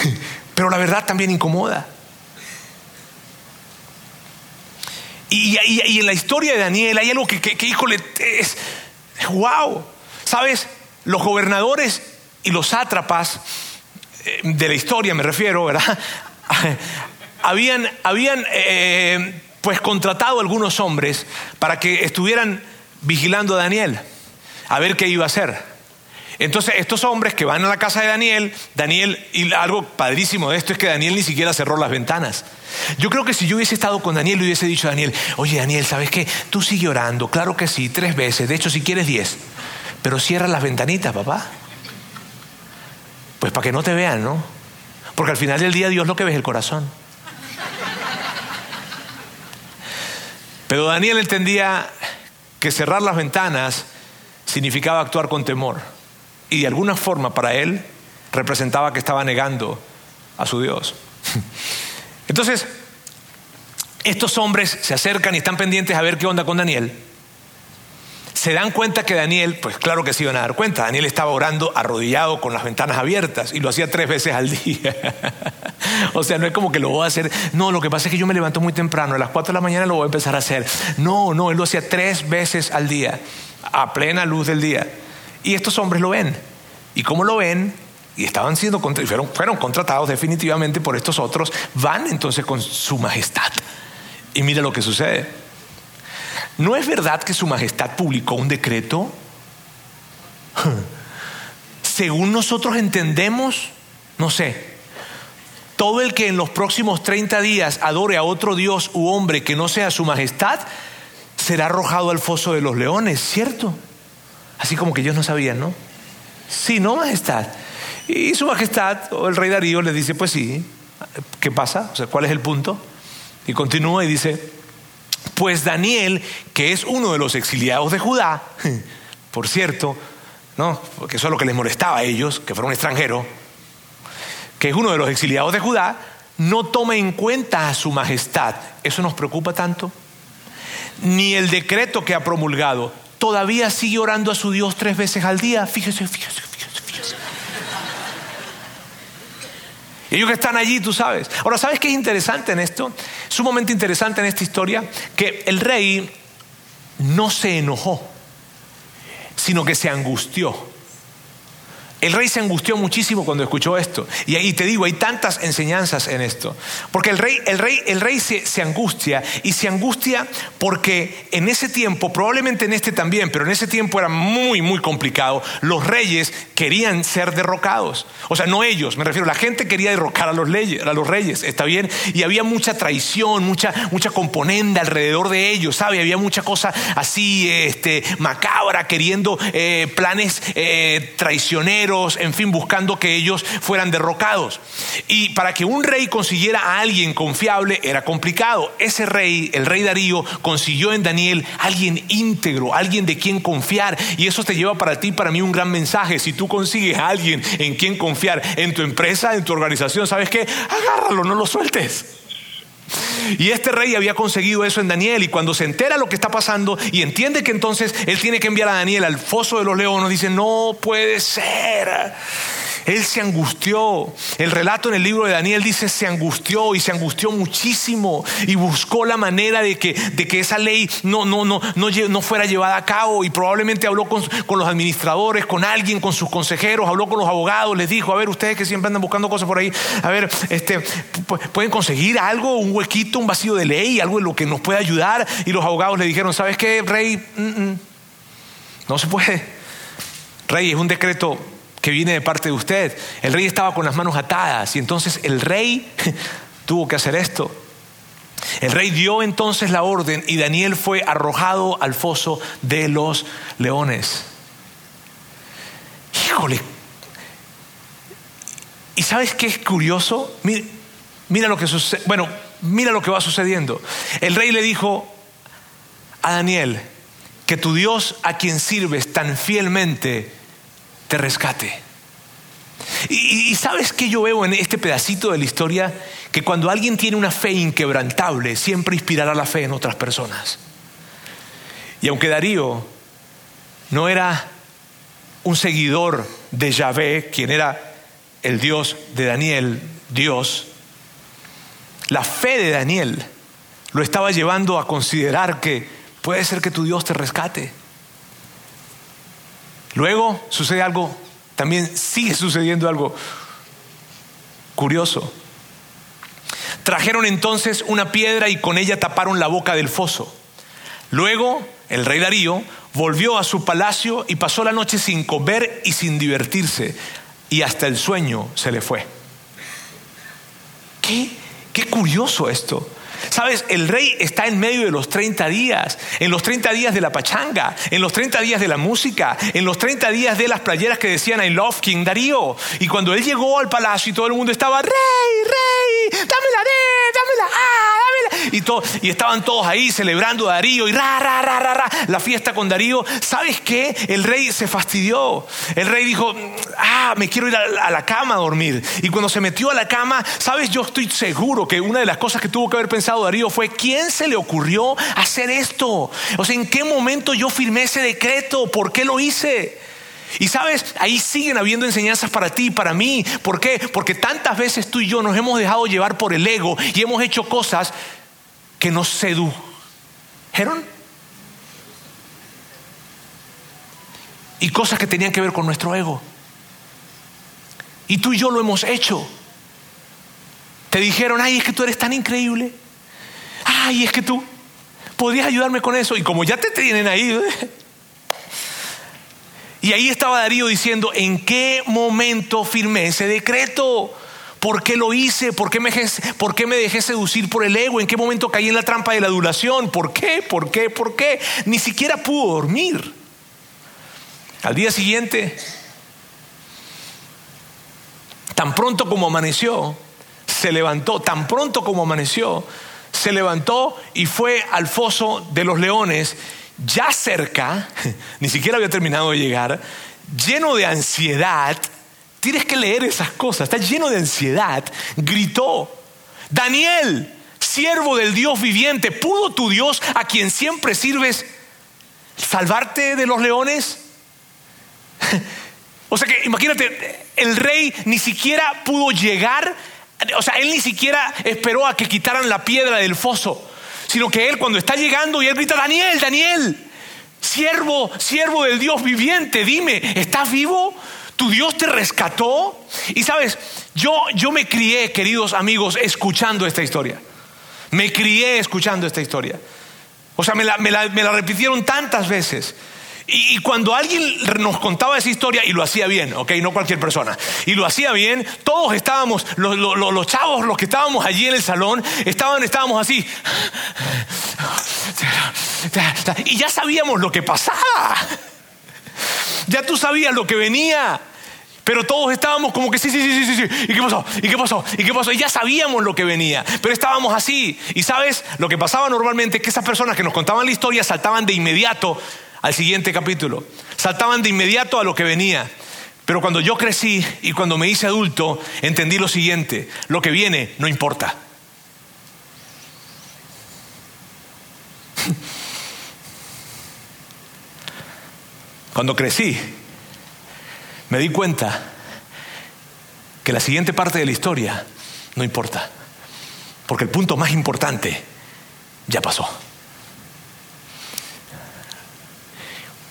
[laughs] Pero la verdad también incomoda. Y, en la historia de Daniel hay algo que, que, híjole, es wow. ¿Sabes? Los gobernadores y los sátrapas eh, de la historia, me refiero, ¿verdad? [laughs] habían, habían eh, pues contratado algunos hombres para que estuvieran vigilando a Daniel, a ver qué iba a hacer. Entonces, estos hombres que van a la casa de Daniel, Daniel, y algo padrísimo de esto es que Daniel ni siquiera cerró las ventanas. Yo creo que si yo hubiese estado con Daniel, le hubiese dicho a Daniel, oye Daniel, ¿sabes qué? Tú sigue orando, claro que sí, tres veces, de hecho si quieres diez, pero cierra las ventanitas, papá. Pues para que no te vean, ¿no? Porque al final del día Dios lo que ve es el corazón. Pero Daniel entendía que cerrar las ventanas significaba actuar con temor. Y de alguna forma para él representaba que estaba negando a su Dios. [laughs] Entonces, estos hombres se acercan y están pendientes a ver qué onda con Daniel se dan cuenta que Daniel, pues claro que se iban a dar cuenta, Daniel estaba orando arrodillado con las ventanas abiertas y lo hacía tres veces al día. [laughs] o sea, no es como que lo voy a hacer, no, lo que pasa es que yo me levanto muy temprano, a las cuatro de la mañana lo voy a empezar a hacer. No, no, él lo hacía tres veces al día, a plena luz del día. Y estos hombres lo ven. ¿Y cómo lo ven? Y estaban siendo, fueron, fueron contratados definitivamente por estos otros, van entonces con su majestad. Y mira lo que sucede. ¿No es verdad que Su Majestad publicó un decreto? [laughs] Según nosotros entendemos, no sé, todo el que en los próximos 30 días adore a otro Dios u hombre que no sea Su Majestad, será arrojado al foso de los leones, ¿cierto? Así como que ellos no sabían, ¿no? Sí, no, Majestad. Y Su Majestad, o el rey Darío, le dice, pues sí, ¿qué pasa? O sea, ¿cuál es el punto? Y continúa y dice, pues Daniel, que es uno de los exiliados de Judá, [laughs] por cierto, ¿no? porque eso es lo que les molestaba a ellos, que fuera un extranjero, que es uno de los exiliados de Judá, no toma en cuenta a su majestad. ¿Eso nos preocupa tanto? Ni el decreto que ha promulgado. Todavía sigue orando a su Dios tres veces al día. Fíjese, fíjese, fíjese, fíjese. Ellos que están allí, tú sabes. Ahora, ¿sabes qué es interesante en esto? Sumamente interesante en esta historia, que el rey no se enojó, sino que se angustió. El rey se angustió muchísimo cuando escuchó esto. Y ahí te digo, hay tantas enseñanzas en esto. Porque el rey, el rey, el rey se, angustia y se angustia porque en ese tiempo, probablemente en este también, pero en ese tiempo era muy, muy complicado. Los reyes querían ser derrocados. O sea, no ellos, me refiero, la gente quería derrocar a los, leyes, a los reyes, ¿está bien? Y había mucha traición, mucha, mucha componenda alrededor de ellos, ¿sabe? Había mucha cosa así, este, macabra, queriendo eh, planes eh, traicioneros en fin, buscando que ellos fueran derrocados. Y para que un rey consiguiera a alguien confiable era complicado. Ese rey, el rey Darío, consiguió en Daniel alguien íntegro, alguien de quien confiar. Y eso te lleva para ti, para mí, un gran mensaje. Si tú consigues a alguien en quien confiar, en tu empresa, en tu organización, ¿sabes qué? Agárralo, no lo sueltes. Y este rey había conseguido eso en Daniel y cuando se entera lo que está pasando y entiende que entonces él tiene que enviar a Daniel al foso de los leones, dice, no puede ser. Él se angustió. El relato en el libro de Daniel dice se angustió y se angustió muchísimo y buscó la manera de que, de que esa ley no, no, no, no, fuera llevada a cabo y probablemente habló con, con, los administradores, con alguien, con sus consejeros, habló con los abogados, les dijo, a ver, ustedes que siempre andan buscando cosas por ahí, a ver, este, pueden conseguir algo, un huequito, un vacío de ley, algo en lo que nos pueda ayudar. Y los abogados le dijeron, ¿sabes qué, rey? Mm, mm, no se puede. Rey, es un decreto que viene de parte de usted. El rey estaba con las manos atadas y entonces el rey [laughs] tuvo que hacer esto. El rey dio entonces la orden y Daniel fue arrojado al foso de los leones. Híjole. ¿Y sabes qué es curioso? Mira, mira lo que sucede. Bueno, mira lo que va sucediendo. El rey le dijo a Daniel que tu Dios a quien sirves tan fielmente te rescate. Y, sabes que yo veo en este pedacito de la historia que cuando alguien tiene una fe inquebrantable, siempre inspirará la fe en otras personas. Y aunque Darío no era un seguidor de Yahvé, quien era el Dios de Daniel, Dios, la fe de Daniel lo estaba llevando a considerar que puede ser que tu Dios te rescate. Luego sucede algo, también sigue sucediendo algo curioso. Trajeron entonces una piedra y con ella taparon la boca del foso. Luego el rey Darío volvió a su palacio y pasó la noche sin comer y sin divertirse, y hasta el sueño se le fue. ¿Qué? Qué curioso esto. Sabes, el rey está en medio de los 30 días, en los 30 días de la pachanga, en los 30 días de la música, en los 30 días de las playeras que decían I love King Darío. Y cuando él llegó al palacio y todo el mundo estaba, rey, rey, dámela, dámela, ah, dámela. Y, todo, y estaban todos ahí celebrando a Darío y ra, ra, ra, ra, ra, la fiesta con Darío. ¿Sabes qué? El rey se fastidió. El rey dijo, ah, me quiero ir a, la cama a dormir. Y cuando se metió a la cama, ¿sabes? Yo estoy seguro que una de las cosas que tuvo que haber pensado Darío fue, ¿quién se le ocurrió hacer esto? O sea, ¿en qué momento yo firmé ese decreto? ¿Por qué lo hice? Y sabes, ahí siguen habiendo enseñanzas para ti y para mí. ¿Por qué? Porque tantas veces tú y yo nos hemos dejado llevar por el ego y hemos hecho cosas que nos sedujeron. Y cosas que tenían que ver con nuestro ego. Y tú y yo lo hemos hecho. Te dijeron, ay, es que tú eres tan increíble ay, es que tú podrías ayudarme con eso. Y como ya te tienen ahí, ¿eh? y ahí estaba Darío diciendo, ¿en qué momento firmé ese decreto? ¿Por qué lo hice? ¿Por qué, me, ¿Por qué me dejé seducir por el ego? ¿En qué momento caí en la trampa de la adulación? ¿Por qué? ¿Por qué? ¿Por qué? Ni siquiera pudo dormir. Al día siguiente, tan pronto como amaneció, se levantó, tan pronto como amaneció, se levantó y fue al foso de los leones, ya cerca, [laughs] ni siquiera había terminado de llegar, lleno de ansiedad. Tienes que leer esas cosas, está lleno de ansiedad. Gritó, Daniel, siervo del Dios viviente, ¿pudo tu Dios a quien siempre sirves salvarte de los leones? [laughs] O sea que imagínate, el rey ni siquiera pudo llegar o sea, él ni siquiera esperó a que quitaran la piedra del foso, sino que él cuando está llegando y él grita, Daniel, Daniel, siervo, siervo del Dios viviente, dime, ¿estás vivo? Tu Dios te rescató. Y sabes, yo, yo me crié, queridos amigos, escuchando esta historia. Me crié escuchando esta historia. O sea, me la, me la, me la repitieron tantas veces. Y, cuando alguien nos contaba esa historia y lo hacía bien, ok, no cualquier persona, y lo hacía bien, todos estábamos, los, chavos, los que estábamos allí en el salón, estaban, estábamos así. Y ya sabíamos lo que pasaba. Ya tú sabías lo que venía. Pero todos estábamos como que sí, sí, sí, sí, sí. ¿Y qué pasó? ¿Y qué pasó? ¿Y qué pasó? Y ya sabíamos lo que venía. Pero estábamos así. Y sabes, lo que pasaba normalmente es que esas personas que nos contaban la historia saltaban de inmediato al siguiente capítulo. Saltaban de inmediato a lo que venía. Pero cuando yo crecí y cuando me hice adulto, entendí lo siguiente. Lo que viene no importa. [laughs] Cuando crecí, me di cuenta que la siguiente parte de la historia no importa, porque el punto más importante ya pasó.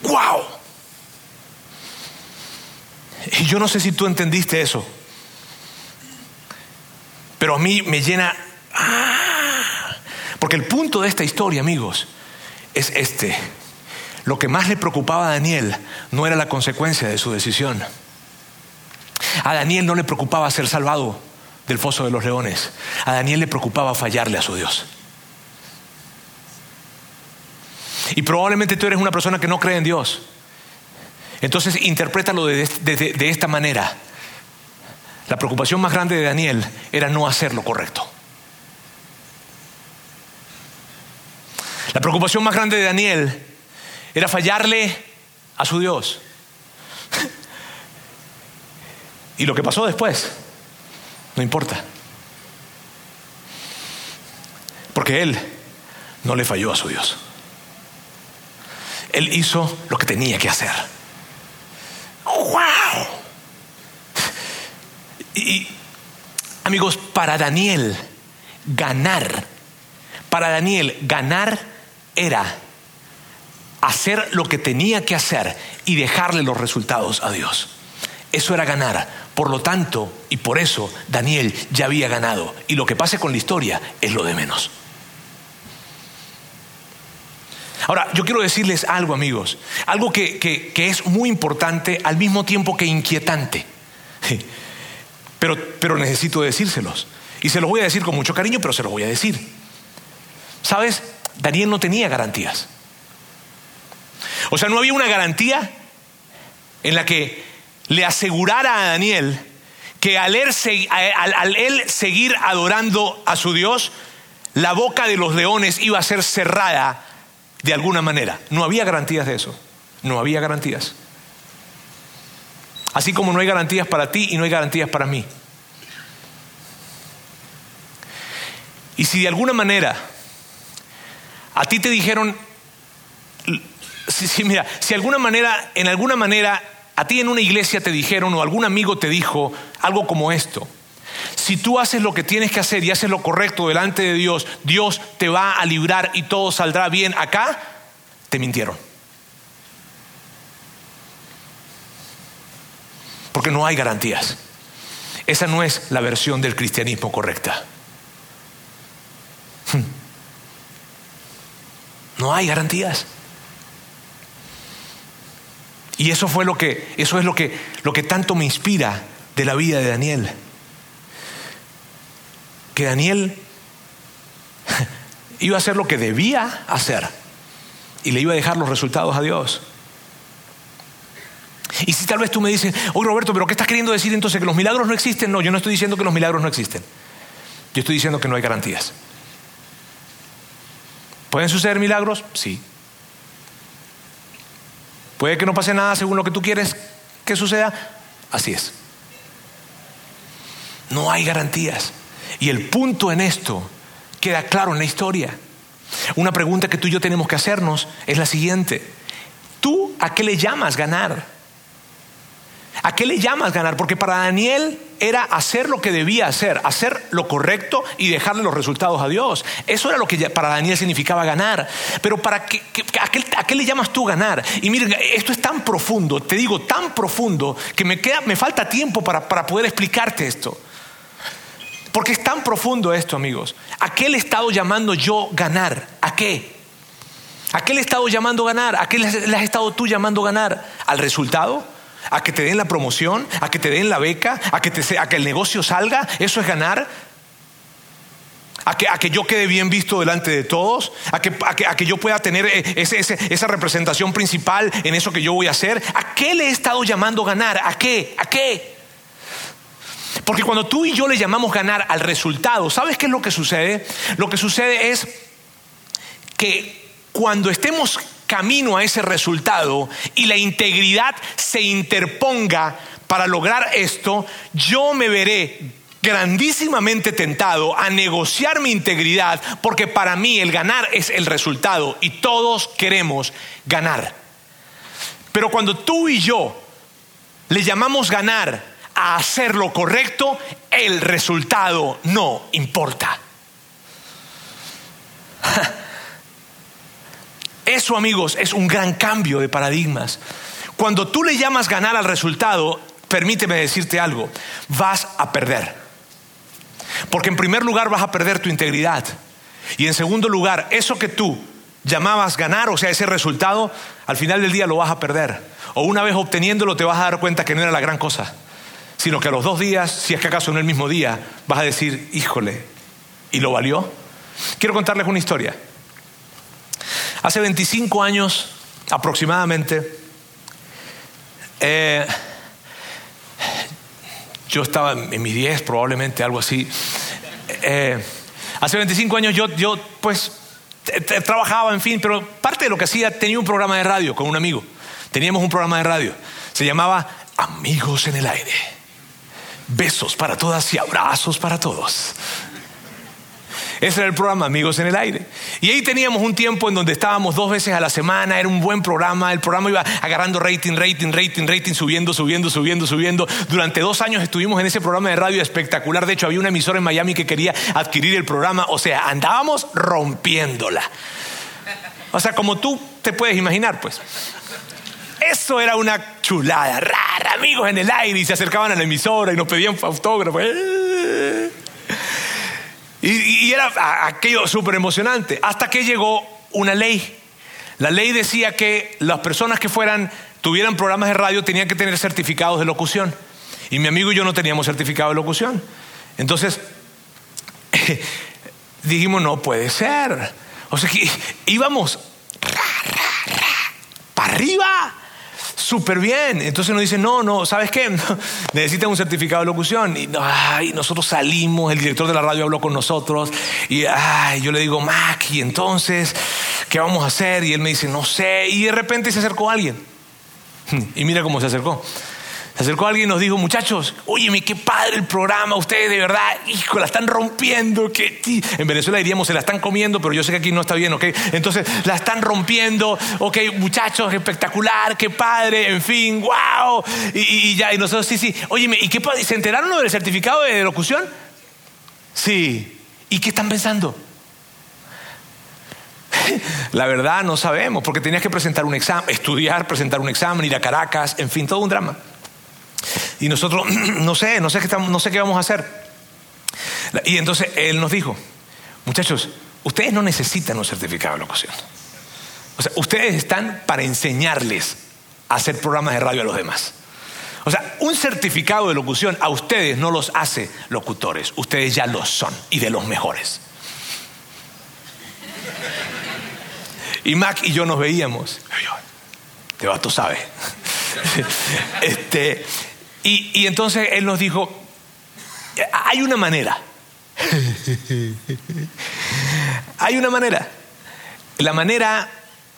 ¡Wow! Y yo no sé si tú entendiste eso, pero a mí me llena... ¡ah! Porque el punto de esta historia, amigos, es este. Lo que más le preocupaba a Daniel no era la consecuencia de su decisión. A Daniel no le preocupaba ser salvado del foso de los leones. A Daniel le preocupaba fallarle a su Dios. Y probablemente tú eres una persona que no cree en Dios. Entonces interprétalo de, de, esta manera. La preocupación más grande de Daniel era no hacer lo correcto. La preocupación más grande de Daniel era fallarle a su Dios. Y lo que pasó después, no importa. Porque él no le falló a su Dios. Él hizo lo que tenía que hacer. ¡Wow! Y amigos, para Daniel, ganar, para Daniel, ganar era hacer lo que tenía que hacer y dejarle los resultados a Dios. Eso era ganar. Por lo tanto, y por eso, Daniel ya había ganado. Y lo que pase con la historia es lo de menos. Ahora, yo quiero decirles algo, amigos. Algo que, es muy importante al mismo tiempo que inquietante. Pero, pero necesito decírselos. Y se los voy a decir con mucho cariño, pero se los voy a decir. ¿Sabes? Daniel no tenía garantías. O sea, no había una garantía en la que le asegurara a Daniel que al él, seguir adorando a su Dios, la boca de los leones iba a ser cerrada de alguna manera. No había garantías de eso. No había garantías. Así como no hay garantías para ti y no hay garantías para mí. Y si de alguna manera a ti te dijeron, si, mira, si alguna manera, en alguna manera, a ti en una iglesia te dijeron o algún amigo te dijo algo como esto. Si tú haces lo que tienes que hacer y haces lo correcto delante de Dios, Dios te va a librar y todo saldrá bien. Acá te mintieron. Porque no hay garantías. Esa no es la versión del cristianismo correcta. Hmm. No hay garantías. Y eso fue lo que, eso es lo que, lo que tanto me inspira de la vida de Daniel. Que Daniel [laughs] iba a hacer lo que debía hacer y le iba a dejar los resultados a Dios. Y si tal vez tú me dices, oye Roberto, pero ¿qué estás queriendo decir entonces? ¿Que los milagros no existen? No, yo no estoy diciendo que los milagros no existen. Yo estoy diciendo que no hay garantías. ¿Pueden suceder milagros? Sí. Puede que no pase nada según lo que tú quieres que suceda. Así es. No hay garantías. Y el punto en esto queda claro en la historia. Una pregunta que tú y yo tenemos que hacernos es la siguiente. ¿Tú a qué le llamas ganar? ¿A qué le llamas ganar? Porque para Daniel era hacer lo que debía hacer, hacer lo correcto y dejarle los resultados a Dios. Eso era lo que para Daniel significaba ganar. Pero para qué, a, qué, le llamas tú ganar? Y miren, esto es tan profundo, te digo, tan profundo, que me, queda, me falta tiempo para, para poder explicarte esto. Porque es tan profundo esto, amigos. ¿A qué le he estado llamando yo ganar? ¿A qué? ¿A qué le he estado llamando ganar? ¿A qué le has estado tú llamando ganar? ¿Al resultado? a que te den la promoción, a que te den la beca, a que, te, a que el negocio salga, eso es ganar. A que, a que, yo quede bien visto delante de todos, a que, a que, yo pueda tener eh, esa representación principal en eso que yo voy a hacer. ¿A qué le he estado llamando ganar? ¿A qué? ¿A qué? Porque cuando tú y yo le llamamos ganar al resultado, ¿sabes qué es lo que sucede? Lo que sucede es que cuando estemos camino a ese resultado y la integridad se interponga para lograr esto, yo me veré grandísimamente tentado a negociar mi integridad porque para mí el ganar es el resultado y todos queremos ganar. Pero cuando tú y yo le llamamos ganar a hacer lo correcto, el resultado no importa. [laughs] Eso, amigos, es un gran cambio de paradigmas. Cuando tú le llamas ganar al resultado, permíteme decirte algo, vas a perder. Porque en primer lugar vas a perder tu integridad. Y en segundo lugar, eso que tú llamabas ganar, o sea, ese resultado, al final del día lo vas a perder. O una vez obteniéndolo te vas a dar cuenta que no era la gran cosa, sino que a los dos días, si es que acaso no el mismo día, vas a decir, híjole, ¿y lo valió? Quiero contarles una historia. Hace 25 años aproximadamente, eh, yo estaba en mis 10 probablemente, algo así. Eh, hace 25 años yo, yo pues trabajaba, en fin, pero parte de lo que hacía tenía un programa de radio con un amigo. Teníamos un programa de radio. Se llamaba Amigos en el Aire. Besos para todas y abrazos para todos. Ese era el programa Amigos en el Aire. Y ahí teníamos un tiempo en donde estábamos dos veces a la semana, era un buen programa, el programa iba agarrando rating, rating, rating, rating, subiendo, subiendo, subiendo, subiendo. Durante dos años estuvimos en ese programa de radio espectacular. De hecho, había una emisora en Miami que quería adquirir el programa. O sea, andábamos rompiéndola. O sea, como tú te puedes imaginar, pues. Eso era una chulada, rara, amigos en el aire, y se acercaban a la emisora y nos pedían autógrafos. Y, era aquello súper emocionante, hasta que llegó una ley. La ley decía que las personas que fueran, tuvieran programas de radio, tenían que tener certificados de locución. Y mi amigo y yo no teníamos certificado de locución. Entonces, [laughs] dijimos, no puede ser. O sea que íbamos para arriba súper bien. Entonces nos dicen, no, no, ¿sabes qué? [laughs] Necesitan un certificado de locución. Y nosotros salimos, el director de la radio habló con nosotros y yo le digo, Mac, y entonces, ¿qué vamos a hacer? Y él me dice, no sé. Y de repente se acercó alguien. [laughs] Y mira cómo se acercó. Acercó alguien y nos dijo, muchachos, óyeme, qué padre el programa, ustedes de verdad, hijo, la están rompiendo. Que... En Venezuela diríamos, se la están comiendo, pero yo sé que aquí no está bien, ¿ok? Entonces, la están rompiendo, ok, muchachos, espectacular, qué padre, en fin, wow. Y, ya, y nosotros, sí, sí, óyeme, ¿y qué ¿Se enteraron del certificado de locución? Sí. ¿Y qué están pensando? [laughs] La verdad no sabemos, porque tenías que presentar un examen, estudiar, presentar un examen, ir a Caracas, en fin, todo un drama. Y nosotros, [clears throat] no sé, no sé qué, no sé qué vamos a hacer. Y entonces él nos dijo, muchachos, ustedes no necesitan un certificado de locución. O sea, ustedes están para enseñarles a hacer programas de radio a los demás. O sea, un certificado de locución a ustedes no los hace locutores, ustedes ya los son y de los mejores. Y Mac y yo nos veíamos. Te va, tú sabes. [laughs] este, y, entonces él nos dijo, hay una manera. [laughs] hay una manera. La manera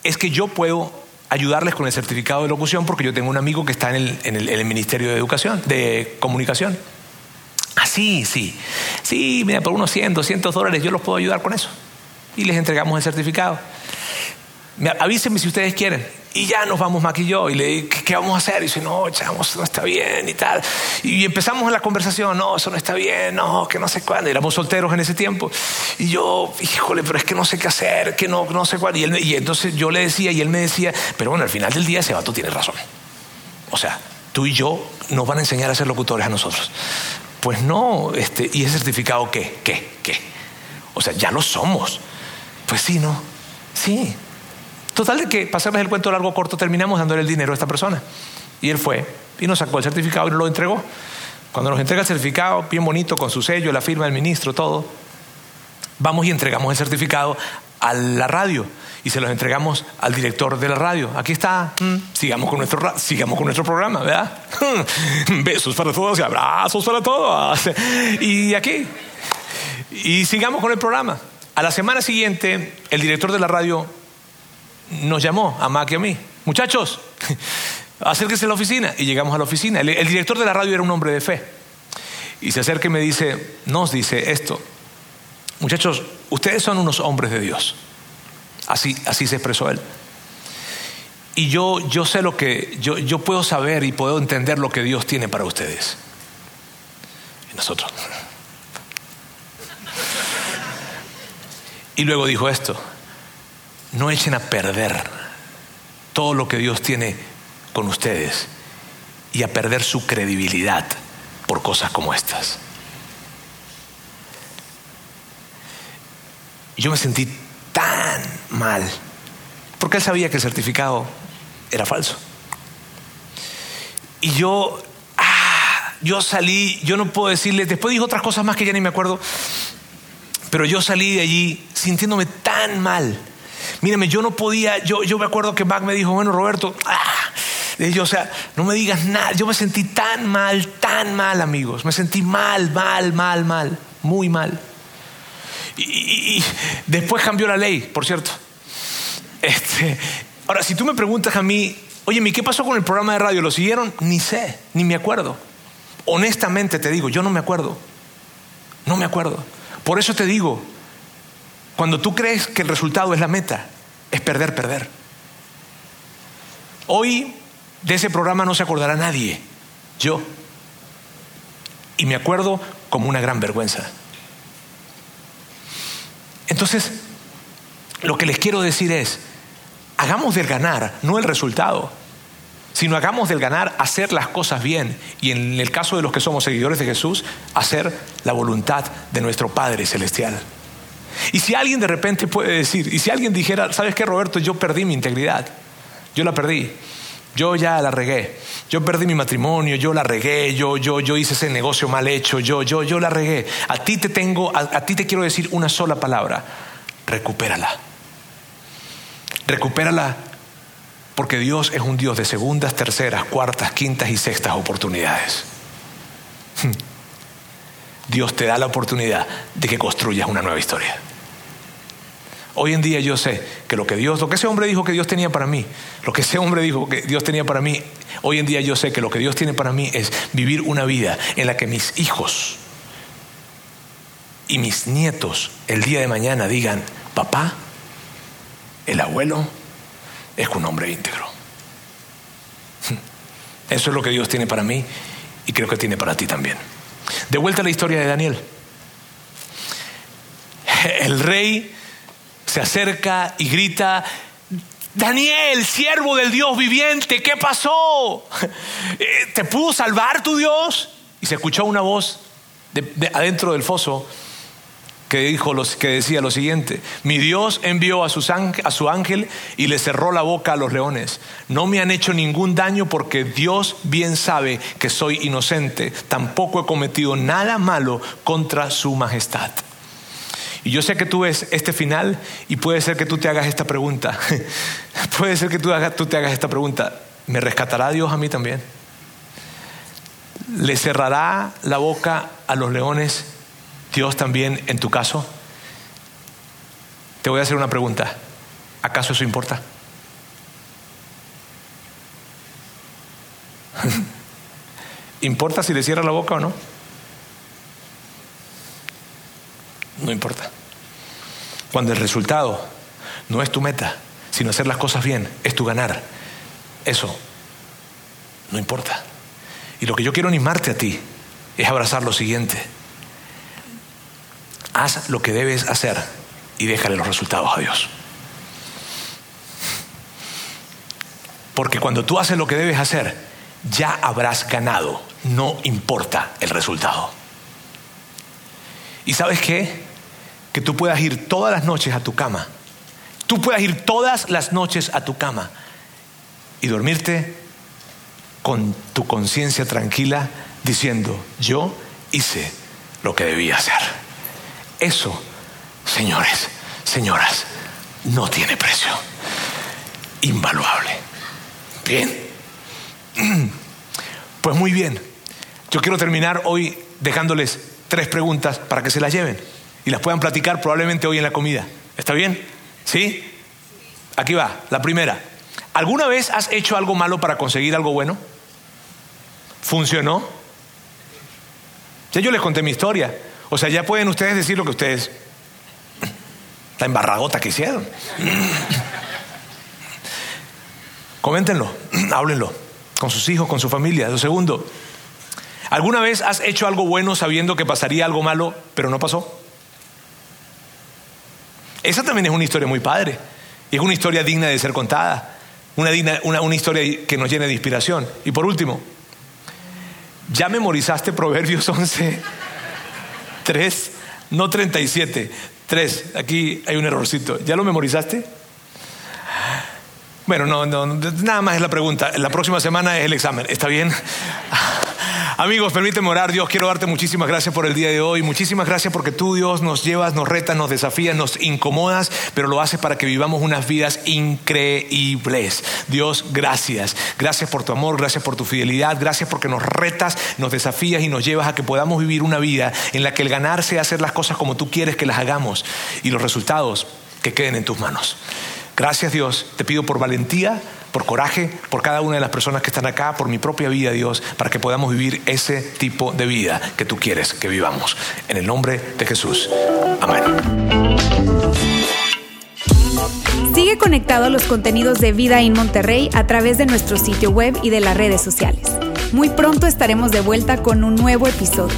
es que yo puedo ayudarles con el certificado de locución porque yo tengo un amigo que está en el, Ministerio de Educación, de Comunicación. Ah, sí, sí. Sí, mira, por unos 100, 200 dólares yo los puedo ayudar con eso. Y les entregamos el certificado. Avísenme si ustedes quieren. Y ya nos vamos Mac y le digo, ¿qué, vamos a hacer? Y dice, no, chavos, no está bien y tal. Y empezamos la conversación, no, eso no está bien, no, que no sé cuándo. Éramos solteros en ese tiempo. Y yo, híjole, pero es que no sé qué hacer, que no, no sé cuándo. Y, y entonces yo le decía, y él me decía, pero bueno, al final del día ese vato tiene razón. O sea, tú y yo nos van a enseñar a ser locutores a nosotros. Pues no, este, ¿y ese certificado qué? ¿Qué? ¿Qué? O sea, ya lo somos. Pues sí, ¿no? Sí, Total de que, pasarles el cuento largo corto, terminamos dándole el dinero a esta persona. Y él fue y nos sacó el certificado y nos lo entregó. Cuando nos entrega el certificado, bien bonito, con su sello, la firma del ministro, todo, vamos y entregamos el certificado a la radio y se los entregamos al director de la radio. Aquí está, mm. sigamos con nuestro, sigamos con nuestro programa, ¿verdad? [laughs] Besos para todos y abrazos para todos. [laughs] Y aquí, y sigamos con el programa. A la semana siguiente, el director de la radio nos llamó a Mac a mí. Muchachos, [laughs] acérquense a la oficina. Y llegamos a la oficina. El, director de la radio era un hombre de fe. Y se acerca y me dice, nos dice esto. Muchachos, ustedes son unos hombres de Dios. Así, así se expresó él. Y yo, yo sé lo que, yo, yo puedo saber y puedo entender lo que Dios tiene para ustedes. Y nosotros. [laughs] Y luego dijo esto, no echen a perder todo lo que Dios tiene con ustedes y a perder su credibilidad por cosas como estas. Yo me sentí tan mal, porque él sabía que el certificado era falso. Y yo, ah, yo salí, yo no puedo decirle, después dijo otras cosas más que ya ni me acuerdo, pero yo salí de allí sintiéndome tan mal Mírame, yo no podía, yo, yo me acuerdo que Mac me dijo, bueno, Roberto, ah, yo, o sea, no me digas nada. Yo me sentí tan mal, tan mal, amigos. Me sentí mal, mal, mal, mal, muy mal. Y, después cambió la ley, por cierto. Este, ahora, si tú me preguntas a mí, oye, ¿qué pasó con el programa de radio? ¿Lo siguieron? Ni sé, ni me acuerdo. Honestamente te digo, yo no me acuerdo. No me acuerdo. Por eso te digo, cuando tú crees que el resultado es la meta, es perder, perder. Hoy de ese programa no se acordará nadie, yo. Y me acuerdo como una gran vergüenza. Entonces, lo que les quiero decir es, hagamos del ganar, no el resultado, sino hagamos del ganar hacer las cosas bien y en el caso de los que somos seguidores de Jesús, hacer la voluntad de nuestro Padre Celestial. Y si alguien de repente puede decir, y si alguien dijera, ¿sabes qué, Roberto? Yo perdí mi integridad. Yo la perdí. Yo ya la regué. Yo perdí mi matrimonio, yo la regué, yo, yo, yo hice ese negocio mal hecho, yo, yo, yo la regué. A ti te tengo, a, ti te quiero decir una sola palabra. Recupérala. Recupérala porque Dios es un Dios de segundas, terceras, cuartas, quintas y sextas oportunidades. Dios te da la oportunidad de que construyas una nueva historia. Hoy en día yo sé que lo que Dios, lo que ese hombre dijo que Dios tenía para mí, lo que ese hombre dijo que Dios tenía para mí, hoy en día yo sé que lo que Dios tiene para mí es vivir una vida en la que mis hijos y mis nietos el día de mañana digan, papá, el abuelo es un hombre íntegro. [laughs] Eso es lo que Dios tiene para mí y creo que tiene para ti también. De vuelta a la historia de Daniel. El rey se acerca y grita, Daniel, siervo del Dios viviente, ¿qué pasó? ¿Te pudo salvar tu Dios? Y se escuchó una voz de, adentro del foso que, dijo que decía lo siguiente, mi Dios envió a, a su ángel y le cerró la boca a los leones. No me han hecho ningún daño porque Dios bien sabe que soy inocente. Tampoco he cometido nada malo contra su majestad. Y yo sé que tú ves este final y puede ser que tú te hagas esta pregunta. [laughs] puede ser que tú, tú te hagas esta pregunta. ¿Me rescatará Dios a mí también? ¿Le cerrará la boca a los leones Dios también en tu caso? Te voy a hacer una pregunta. ¿Acaso eso importa? [laughs] ¿Importa si le cierra la boca o no? No importa. Cuando el resultado no es tu meta, sino hacer las cosas bien, es tu ganar. eso no importa. Y lo que yo quiero animarte a ti es abrazar lo siguiente. Haz lo que debes hacer y déjale los resultados a Dios. Porque cuando tú haces lo que debes hacer, ya habrás ganado, no importa el resultado. ¿Y sabes qué? Que tú puedas ir todas las noches a tu cama, tú puedas ir todas las noches a tu cama y dormirte con tu conciencia tranquila diciendo, yo hice lo que debía hacer. Eso, señores, señoras, no tiene precio. Invaluable. Bien. [clears throat] Pues muy bien. Yo quiero terminar hoy dejándoles tres preguntas para que se las lleven y las puedan platicar probablemente hoy en la comida. ¿Está bien? ¿Sí? Aquí va, la primera. ¿Alguna vez has hecho algo malo para conseguir algo bueno? ¿Funcionó? Ya yo les conté mi historia. O sea, ya pueden ustedes decir lo que ustedes. La embarragota que hicieron. Coméntenlo, háblenlo con sus hijos, con su familia. Lo segundo, ¿alguna vez has hecho algo bueno sabiendo que pasaría algo malo, pero no pasó? Esa también es una historia muy padre. Y es una historia digna de ser contada. Una, historia que nos llene de inspiración. Y por último, ¿ya memorizaste Proverbios 11? 3, no 37, 3. Aquí hay un errorcito. ¿Ya lo memorizaste? Bueno, no, no, nada más es la pregunta. La próxima semana es el examen. ¿Está bien? Amigos, permíteme orar. Dios, quiero darte muchísimas gracias por el día de hoy. Muchísimas gracias porque tú, Dios, nos llevas, nos retas, nos desafías, nos incomodas, pero lo haces para que vivamos unas vidas increíbles. Dios, gracias. Gracias por tu amor, gracias por tu fidelidad, gracias porque nos retas, nos desafías y nos llevas a que podamos vivir una vida en la que el ganar sea hacer las cosas como tú quieres que las hagamos y los resultados que queden en tus manos. Gracias Dios, te pido por valentía, por coraje, por cada una de las personas que están acá, por mi propia vida Dios, para que podamos vivir ese tipo de vida que tú quieres que vivamos. En el nombre de Jesús. Amén. Sigue conectado a los contenidos de Vida en Monterrey a través de nuestro sitio web y de las redes sociales. Muy pronto estaremos de vuelta con un nuevo episodio.